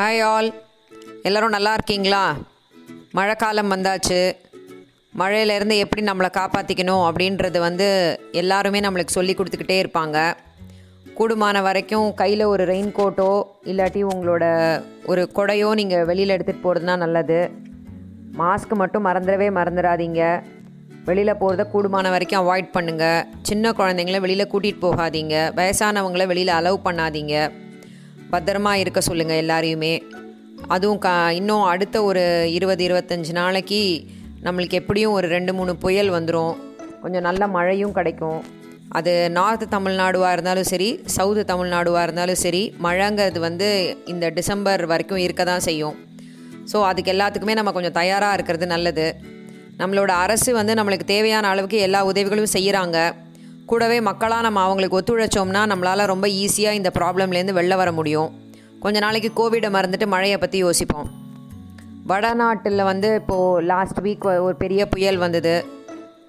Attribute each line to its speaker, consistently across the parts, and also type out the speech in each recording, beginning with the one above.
Speaker 1: Hi all எல்லோரும் நல்லா இருக்கீங்களா? மழைக்காலம் வந்தாச்சு. மழையிலேருந்து எப்படி நம்மளை காப்பாற்றிக்கணும் அப்படின்றது வந்து எல்லாருமே நம்மளுக்கு சொல்லி கொடுத்துக்கிட்டே இருப்பாங்க. கூடுமான வரைக்கும் கையில் ஒரு ரெயின் கோட்டோ இல்லாட்டி உங்களோட ஒரு கொடையோ நீங்கள் வெளியில் எடுத்துகிட்டு போகிறதுனா நல்லது. மாஸ்க் மட்டும் மறந்துடவே மறந்துடாதீங்க. வெளியில் போகிறத கூடுமான வரைக்கும் அவாய்ட் பண்ணுங்கள் சின்ன குழந்தைங்கள வெளியில் கூட்டிகிட்டு போகாதீங்க. வயசானவங்கள வெளியில் அலோவ் பண்ணாதீங்க. பத்திரமா இருக்க சொல்லுங்கள் எல்லாரையுமே. அதுவும் க இன்னும் அடுத்த ஒரு இருபது இருபத்தஞ்சி நாளைக்கு நம்மளுக்கு எப்படியும் ஒரு ரெண்டு மூணு புயல் வந்துடும் கொஞ்சம் நல்ல மழையும் கிடைக்கும். அது நார்த் தமிழ்நாடுவாக இருந்தாலும் சரி சவுத்து தமிழ்நாடுவாக இருந்தாலும் சரி மழைங்கிறது வந்து இந்த டிசம்பர் வரைக்கும் இருக்க தான் செய்யும். ஸோ அதுக்கு எல்லாத்துக்குமே நம்ம கொஞ்சம் தயாராக இருக்கிறது நல்லது. நம்மளோட அரசு வந்து நம்மளுக்கு தேவையான அளவுக்கு எல்லா உதவிகளும் செய்கிறாங்க கூடவே மக்களாக நம்ம அவங்களுக்கு ஒத்துழைச்சோம்னா நம்மளால் ரொம்ப ஈஸியாக இந்த ப்ராப்ளம்லேருந்து வெளில வர முடியும். கொஞ்ச நாளைக்கு கோவிடை மறந்துட்டு மழையை பற்றி யோசிப்போம். வடநாட்டில் வந்து இப்போது லாஸ்ட் வீக் ஒரு பெரிய புயல் வந்தது.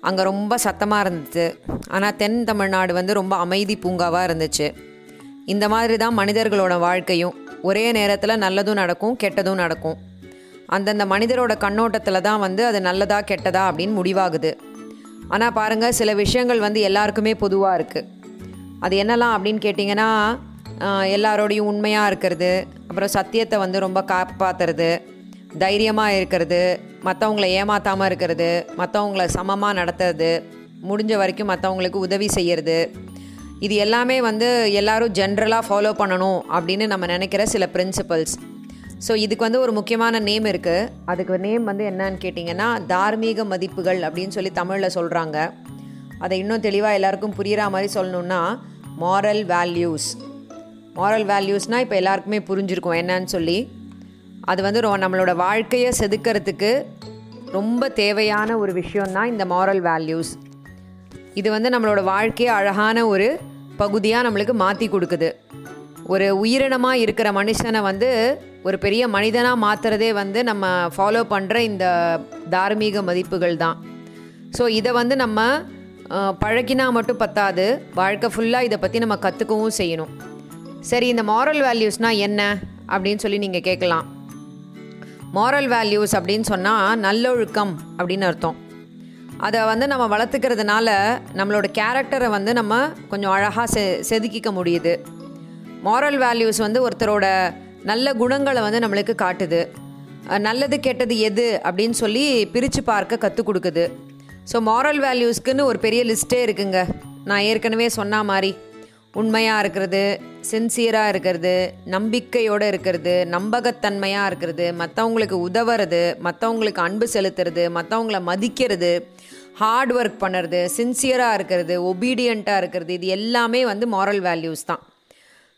Speaker 1: அங்கே ரொம்ப சத்தமாக இருந்துச்சு. ஆனால் தென் தமிழ்நாடு வந்து ரொம்ப அமைதி பூங்காவாக இருந்துச்சு. இந்த மாதிரி தான் மனிதர்களோட வாழ்க்கையும். ஒரே நேரத்தில் நல்லதும் நடக்கும் கெட்டதும் நடக்கும். அந்தந்த மனிதரோட கண்ணோட்டத்தில் தான் வந்து அது நல்லதா கெட்டதா அப்படின்னு முடிவாகுது. ஆனால் பாருங்கள் சில விஷயங்கள் வந்து எல்லாருக்குமே பொதுவாக இருக்குது அது என்னலாம் அப்படின்னு கேட்டிங்கன்னா எல்லாரோடையும் உண்மையாக இருக்கிறது அப்புறம் சத்தியத்தை வந்து ரொம்ப காப்பாற்றுறது தைரியமாக இருக்கிறது மற்றவங்கள ஏமாத்தாமல் இருக்கிறது மற்றவங்கள சமமாக நடத்துறது முடிஞ்ச வரைக்கும் மற்றவங்களுக்கு உதவி செய்கிறது இது எல்லாமே வந்து எல்லாரும் ஜென்ரலாக ஃபாலோ பண்ணணும் அப்படின்னு நம்ம நினைக்கிற சில பிரின்சிபல்ஸ் ஸோ இதுக்கு வந்து ஒரு முக்கியமான நேம் இருக்குது அதுக்கு நேம் வந்து என்னன்னு கேட்டிங்கன்னா தார்மீக மதிப்புகள் அப்படின்னு சொல்லி தமிழில் சொல்கிறாங்க அதை இன்னும் தெளிவாக எல்லாருக்கும் புரிகிற மாதிரி சொல்லணுன்னா மாரல் வேல்யூஸ் மாரல் வேல்யூஸ்னால் இப்போ எல்லாருக்குமே புரிஞ்சிருக்கும் என்னன்னு சொல்லி. அது வந்து ரொ- நம்மளோட வாழ்க்கையை செதுக்கிறதுக்கு ரொம்ப தேவையான ஒரு விஷயந்தான் இந்த மாரல் வேல்யூஸ் இது வந்து நம்மளோட வாழ்க்கையை அழகான ஒரு பகுதியாக நம்மளுக்கு மாற்றி கொடுக்குது. ஒரு உயிரினமாக இருக்கிற மனுஷனை வந்து ஒரு பெரிய மனிதனாக மாற்றுறதே வந்து நம்ம ஃபாலோ பண்ணுற இந்த தார்மீக மதிப்புகள் தான். ஸோ இதை வந்து நம்ம பழகினா மட்டும் பத்தாது. வாழ்க்கை ஃபுல்லாக இதை பற்றி நம்ம கற்றுக்கவும் செய்யணும். சரி இந்த மாரல் வேல்யூஸ்னால் என்ன? அப்படின்னு சொல்லி நீங்கள் கேட்கலாம். மாரல் வேல்யூஸ் அப்படின்னு சொன்னால் நல்லொழுக்கம் அப்படின்னு அர்த்தம். அதை வந்து நம்ம வளர்த்துக்கிறதுனால நம்மளோட கேரக்டரை வந்து நம்ம கொஞ்சம் அழகாக செ செதுக்கிக்க முடியுது. மாரல் வேல்யூஸ் வந்து ஒருத்தரோட நல்ல குணங்களை வந்து நம்மளுக்கு காட்டுது. நல்லது கெட்டது எது அப்படின்னு சொல்லி பிரித்து பார்க்க கற்றுக் கொடுக்குது. ஸோ மாரல் வேல்யூஸ்க்குன்னு ஒரு பெரிய லிஸ்ட்டே இருக்குங்க. நான் ஏற்கனவே சொன்ன மாதிரி உண்மையாக இருக்கிறது சின்சியராக இருக்கிறது நம்பிக்கையோடு இருக்கிறது நம்பகத்தன்மையாக இருக்கிறது மற்றவங்களுக்கு உதவுறது மற்றவங்களுக்கு அன்பு செலுத்துறது மற்றவங்கள மதிக்கிறது ஹார்ட் ஒர்க் பண்ணுறது சின்சியராக இருக்கிறது ஒபீடியண்ட்டாக இருக்கிறது இது எல்லாமே வந்து மாரல் வேல்யூஸ் தான்.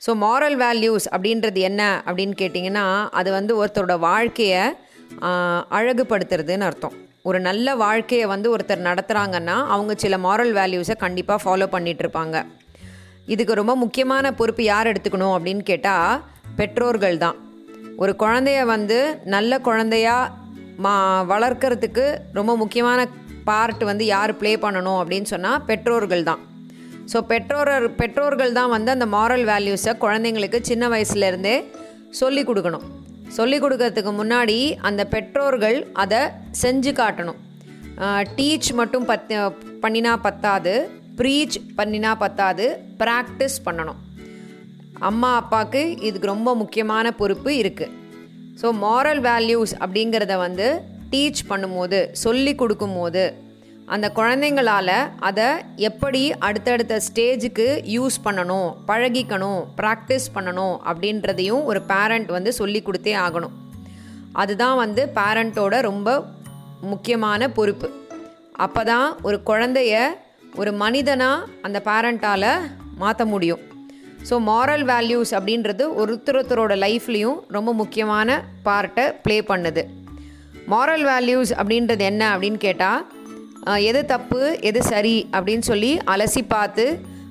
Speaker 1: ஸோ மாரல் வேல்யூஸ் அப்படின்றது என்ன அப்படின்னு கேட்டிங்கன்னா அது வந்து ஒருத்தரோட வாழ்க்கையை அழகுபடுத்துறதுன்னு அர்த்தம். ஒரு நல்ல வாழ்க்கையை வந்து ஒருத்தர் நடத்துகிறாங்கன்னா அவங்க சில மாரல் வேல்யூஸை கண்டிப்பாக ஃபாலோ பண்ணிகிட்ருப்பாங்க இதுக்கு ரொம்ப முக்கியமான பொறுப்பு யார் எடுத்துக்கணும் அப்படின்னு கேட்டால் பெற்றோர்கள் தான். ஒரு குழந்தைய வந்து நல்ல குழந்தையா மா வளர்க்கறதுக்கு ரொம்ப முக்கியமான பார்ட் வந்து யார் ப்ளே பண்ணணும் அப்படின்னு சொன்னால் பெற்றோர்கள் தான். ஸோ பெற்றோர் பெற்றோர்கள் தான் வந்து அந்த மாரல் வேல்யூஸை குழந்தைங்களுக்கு சின்ன வயசுலேருந்தே சொல்லி கொடுக்கணும். சொல்லி கொடுக்கறதுக்கு முன்னாடி அந்த பெற்றோர்கள் அதை செஞ்சு காட்டணும். டீச் மட்டும் பத் பண்ணினா பத்தாது ப்ரீச் பண்ணினா பத்தாது ப்ராக்டிஸ் பண்ணணும். அம்மா அப்பாவுக்கு இதுக்கு ரொம்ப முக்கியமான பொறுப்பு இருக்குது ஸோ மாரல் வேல்யூஸ் அப்படிங்கிறத வந்து டீச் பண்ணும்போது சொல்லி கொடுக்கும்போது அந்த குழந்தைங்களால் அதை எப்படி அடுத்தடுத்த ஸ்டேஜுக்கு யூஸ் பண்ணணும் பழகிக்கணும் ப்ராக்டிஸ் பண்ணணும் அப்படின்றதையும் ஒரு பேரண்ட் வந்து சொல்லி கொடுத்தே ஆகணும். அதுதான் வந்து பேரண்ட்டோட ரொம்ப முக்கியமான பொறுப்பு. அப்போ தான் ஒரு குழந்தைய ஒரு மனிதனாக அந்த பேரண்ட்டால் மாற்ற முடியும். ஸோ மாரல் வேல்யூஸ் அப்படின்றது ஒருத்தரொருத்தரோட லைஃப்லேயும் ரொம்ப முக்கியமான பார்ட்டை ப்ளே பண்ணுது. மாரல் வேல்யூஸ் அப்படின்றது என்ன அப்படின்னு கேட்டால் எது தப்பு எது சரி அப்படின்னு சொல்லி அலசி பார்த்து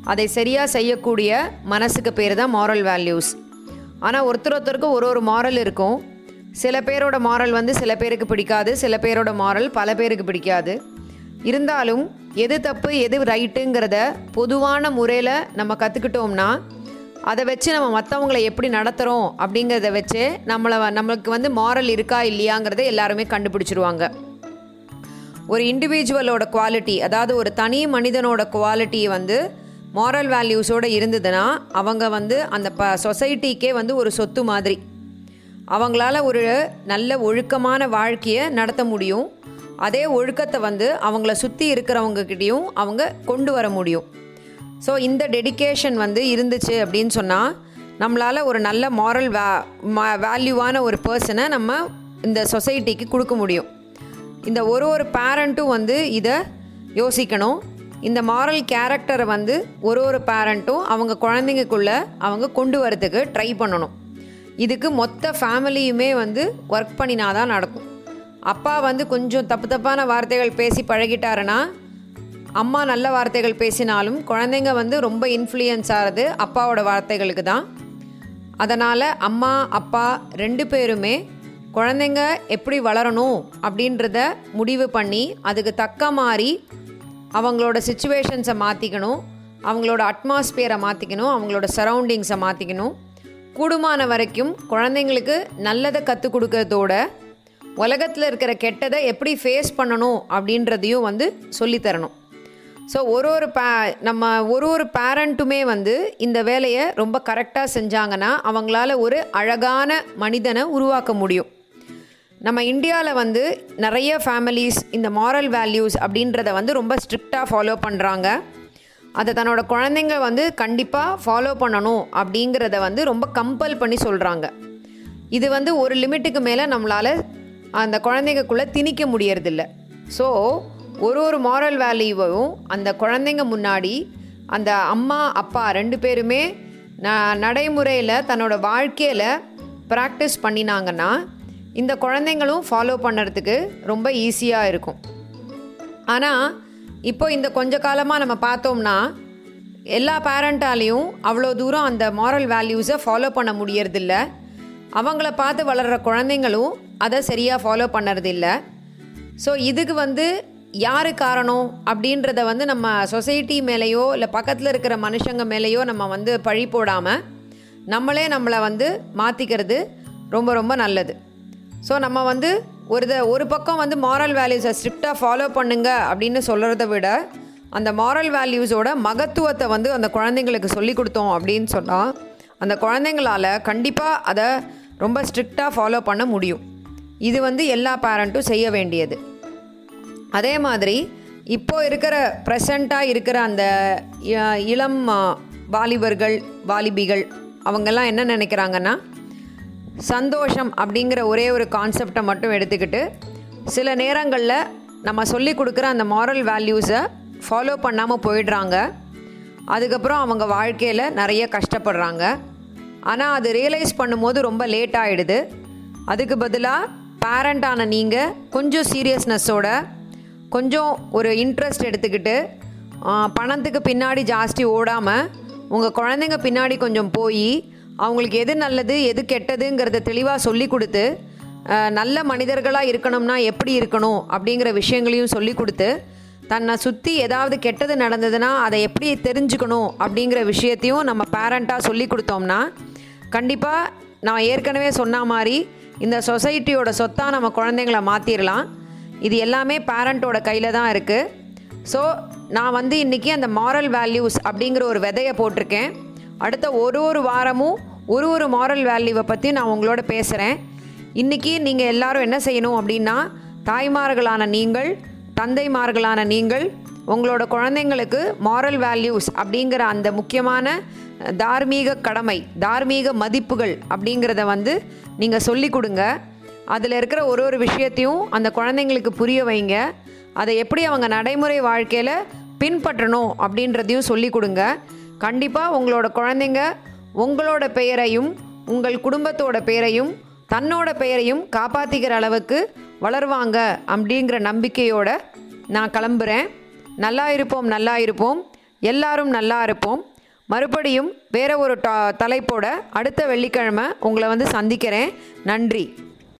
Speaker 1: அதை சரியாக செய்யக்கூடிய மனசுக்கு பேர் தான் மாரல் வேல்யூஸ் ஆனால் ஒருத்தர் ஒருத்தருக்கும் ஒரு ஒரு மாரல் இருக்கும். சில பேரோட மாரல் வந்து சில பேருக்கு பிடிக்காது சில பேரோட மாரல் பல பேருக்கு பிடிக்காது. இருந்தாலும் எது தப்பு எது ரைட்டுங்கிறத பொதுவான முறையில் நம்ம கற்றுக்கிட்டோம்னா அதை வச்சு நம்ம மற்றவங்களை எப்படி நடத்துகிறோம் அப்படிங்கிறத வச்சு நம்மளை நம்மளுக்கு வந்து மாரல் இருக்கா இல்லையாங்கிறத எல்லாருமே கண்டுபிடிச்சிருவாங்க. ஒரு இண்டிவிஜுவலோட குவாலிட்டி அதாவது ஒரு தனி மனிதனோட குவாலிட்டி வந்து மாரல் வேல்யூஸோடு இருந்ததுன்னா அவங்க வந்து அந்த ப சொசைட்டிக்கே வந்து ஒரு சொத்து மாதிரி. அவங்களால ஒரு நல்ல ஒழுக்கமான வாழ்க்கையை நடத்த முடியும். அதே ஒழுக்கத்தை வந்து அவங்கள சுற்றி இருக்கிறவங்கக்கிட்டேயும் அவங்க கொண்டு வர முடியும். ஸோ இந்த டெடிகேஷன் வந்து இருந்துச்சு அப்படின்னு சொன்னால் நம்மளால் ஒரு நல்ல மாரல் வே வேல்யூவான ஒரு பர்சனை நம்ம இந்த சொசைட்டிக்கு கொடுக்க முடியும். இந்த ஒரு ஒரு பேரண்ட்டும் வந்து இதை யோசிக்கணும். இந்த மாரல் கேரக்டரை வந்து ஒரு ஒரு பேரண்ட்டும் அவங்க குழந்தைங்களுக்குள்ளே அவங்க கொண்டு வரதுக்கு ட்ரை பண்ணணும். இதுக்கு மொத்த ஃபேமிலியுமே வந்து ஒர்க் பண்ணினா தான் நடக்கும். அப்பா வந்து கொஞ்சம் தப்பு தப்பான வார்த்தைகள் பேசி பழகிட்டாருன்னா அம்மா நல்ல வார்த்தைகள் பேசினாலும் குழந்தைங்க வந்து ரொம்ப இன்ஃப்ளூயன்ஸ் ஆகிறது அப்பாவோட வார்த்தைகளுக்கு தான். அதனால் அம்மா அப்பா ரெண்டு பேருமே குழந்தைங்க எப்படி வளரணும் அப்படின்றத முடிவு பண்ணி அதுக்கு தக்க மாதிரி அவங்களோட சுச்சுவேஷன்ஸை மாற்றிக்கணும் அவங்களோட அட்மாஸ்பியரை மாற்றிக்கணும் அவங்களோட சரௌண்டிங்ஸை மாற்றிக்கணும் கூடுமான வரைக்கும் குழந்தைங்களுக்கு நல்லதை கற்றுக் கொடுக்கறதோட உலகத்தில் இருக்கிற கெட்டதை எப்படி ஃபேஸ் பண்ணணும் அப்படின்றதையும் வந்து சொல்லித்தரணும். ஸோ ஒரு ஒரு பே நம்ம ஒரு ஒரு பேரண்ட்டுமே வந்து இந்த வேலையை ரொம்ப கரெக்டாக செஞ்சாங்கன்னா அவங்களால ஒரு அழகான மனிதனை உருவாக்க முடியும். நம்ம இந்தியாவில் வந்து நிறைய ஃபேமிலிஸ் இந்த மாரல் வேல்யூஸ் அப்படின்றத வந்து ரொம்ப ஸ்ட்ரிக்டாக ஃபாலோ பண்ணுறாங்க அதை தன்னோட குழந்தைங்க வந்து கண்டிப்பாக ஃபாலோ பண்ணணும் அப்படிங்கிறத வந்து ரொம்ப கம்பல் பண்ணி சொல்கிறாங்க இது வந்து ஒரு லிமிட்டுக்கு மேலே நம்மளால் அந்த குழந்தைங்கக்குள்ளே திணிக்க முடியறதில்ல. ஸோ ஒரு ஒரு மாரல் வேல்யூவையும் அந்த குழந்தைங்க முன்னாடி அந்த அம்மா அப்பா ரெண்டு பேருமே ந நடைமுறையில் தன்னோட வாழ்க்கையில் ப்ராக்டிஸ் பண்ணினாங்கன்னா இந்த குழந்தைங்களும் ஃபாலோ பண்ணுறதுக்கு ரொம்ப ஈஸியாக இருக்கும். ஆனால் இப்போ இந்த கொஞ்ச காலமாக நம்ம பார்த்தோம்னா எல்லா பேரண்ட்டாலையும் அவ்வளோ தூரம் அந்த மாரல் வேல்யூஸை ஃபாலோ பண்ண முடியறதில்ல. அவங்கள பார்த்து வளர்கிற குழந்தைங்களும் அதை சரியாக ஃபாலோ பண்ணுறதில்ல. ஸோ இதுக்கு வந்து யார் காரணம் அப்படின்றத வந்து நம்ம சொசைட்டி மேலேயோ இல்லை பக்கத்தில் இருக்கிற மனுஷங்க மேலேயோ நம்ம வந்து பழி போடாமல் நம்மளே நம்மளை வந்து மாற்றிக்கிறது ரொம்ப ரொம்ப நல்லது. ஸோ நம்ம வந்து ஒரு த ஒரு பக்கம் வந்து மாரல் வேல்யூஸை ஸ்ட்ரிக்டாக ஃபாலோ பண்ணுங்க அப்படின்னு சொல்கிறத விட அந்த மாரல் வேல்யூஸோட மகத்துவத்தை வந்து அந்த குழந்தைங்களுக்கு சொல்லி கொடுத்தோம் அப்படின்னு சொன்னால் அந்த குழந்தைங்களால கண்டிப்பாக அதை ரொம்ப ஸ்ட்ரிக்டாக ஃபாலோ பண்ண முடியும். இது வந்து எல்லா பேரண்ட்டும் செய்ய வேண்டியது. அதே மாதிரி இப்போ இருக்கிற ப்ரெசண்ட்டாக இருக்கிற அந்த இளம் வாலிபர்கள் வாலிபிகள் அவங்கெல்லாம் என்ன நினைக்கிறாங்கன்னா சந்தோஷம் அப்படிங்கிற ஒரே ஒரு கான்செப்டை மட்டும் எடுத்துக்கிட்டு சில நேரங்களில் நம்ம சொல்லி கொடுக்குற அந்த மாரல் வேல்யூஸை ஃபாலோ பண்ணாமல் போயிடுறாங்க. அதுக்கப்புறம் அவங்க வாழ்க்கையில் நிறைய கஷ்டப்படுறாங்க. ஆனால் அது ரியலைஸ் பண்ணும்போது ரொம்ப லேட் ஆகிடுது அதுக்கு பதிலாக பேரண்டான நீங்கள் கொஞ்சம் சீரியஸ்னஸோட கொஞ்சம் ஒரு இன்ட்ரெஸ்ட் எடுத்துக்கிட்டு பணத்துக்கு பின்னாடி ஜாஸ்தி ஓடாமல் உங்கள் குழந்தைங்க பின்னாடி கொஞ்சம் போய் அவங்களுக்கு எது நல்லது எது கெட்டதுங்கிறத தெளிவாக சொல்லி கொடுத்து நல்ல மனிதர்களாக இருக்கணும்னா எப்படி இருக்கணும் அப்படிங்கிற விஷயங்களையும் சொல்லி கொடுத்து தன்னை சுற்றி ஏதாவது கெட்டது நடந்ததுன்னா அதை எப்படி தெரிஞ்சுக்கணும் அப்படிங்கிற விஷயத்தையும் நம்ம பேரண்ட்டாக சொல்லி கொடுத்தோம்னா கண்டிப்பாக நான் ஏற்கனவே சொன்ன மாதிரி இந்த சொசைட்டியோட சொத்தாக நம்ம குழந்தைங்கள மாற்றிடலாம் இது எல்லாமே பேரண்ட்டோட கையில் தான் இருக்குது ஸோ நான் வந்து இன்றைக்கி அந்த மாரல் வேல்யூஸ் அப்படிங்கிற ஒரு விதையை போட்டிருக்கேன். அடுத்த ஒரு ஒரு வாரமும் ஒரு ஒரு மாரல் வேல்யூவை பற்றி நான் உங்களோட பேசுகிறேன் இன்றைக்கி நீங்கள் எல்லாரும் என்ன செய்யணும் அப்படின்னா தாய்மார்களான நீங்கள் தந்தைமார்களான நீங்கள் உங்களோட குழந்தைங்களுக்கு மாரல் வேல்யூஸ் அப்படிங்கிற அந்த முக்கியமான தார்மீக கடமை தார்மீக மதிப்புகள் அப்படிங்கிறத வந்து நீங்கள் சொல்லி கொடுங்க. அதில் இருக்கிற ஒரு ஒரு விஷயத்தையும் அந்த குழந்தைங்களுக்கு புரிய வைங்க. அதை எப்படி அவங்க நடைமுறை வாழ்க்கையில் பின்பற்றணும் அப்படின்றதையும் சொல்லி கொடுங்க. கண்டிப்பாக உங்களோட குழந்தைங்க உங்களோட பெயரையும் உங்கள் குடும்பத்தோட பெயரையும் தன்னோட பெயரையும் காப்பாற்றிக்கிற அளவுக்கு வளருவாங்க அப்படிங்கிற நம்பிக்கையோடு நான் கிளம்புறேன். நல்லா இருப்போம் நல்லா இருப்போம். எல்லாரும் நல்லா இருப்போம். மறுபடியும் வேற ஒரு தலைப்போட அடுத்த வெள்ளிக்கிழமை உங்களை வந்து சந்திக்கிறேன். நன்றி.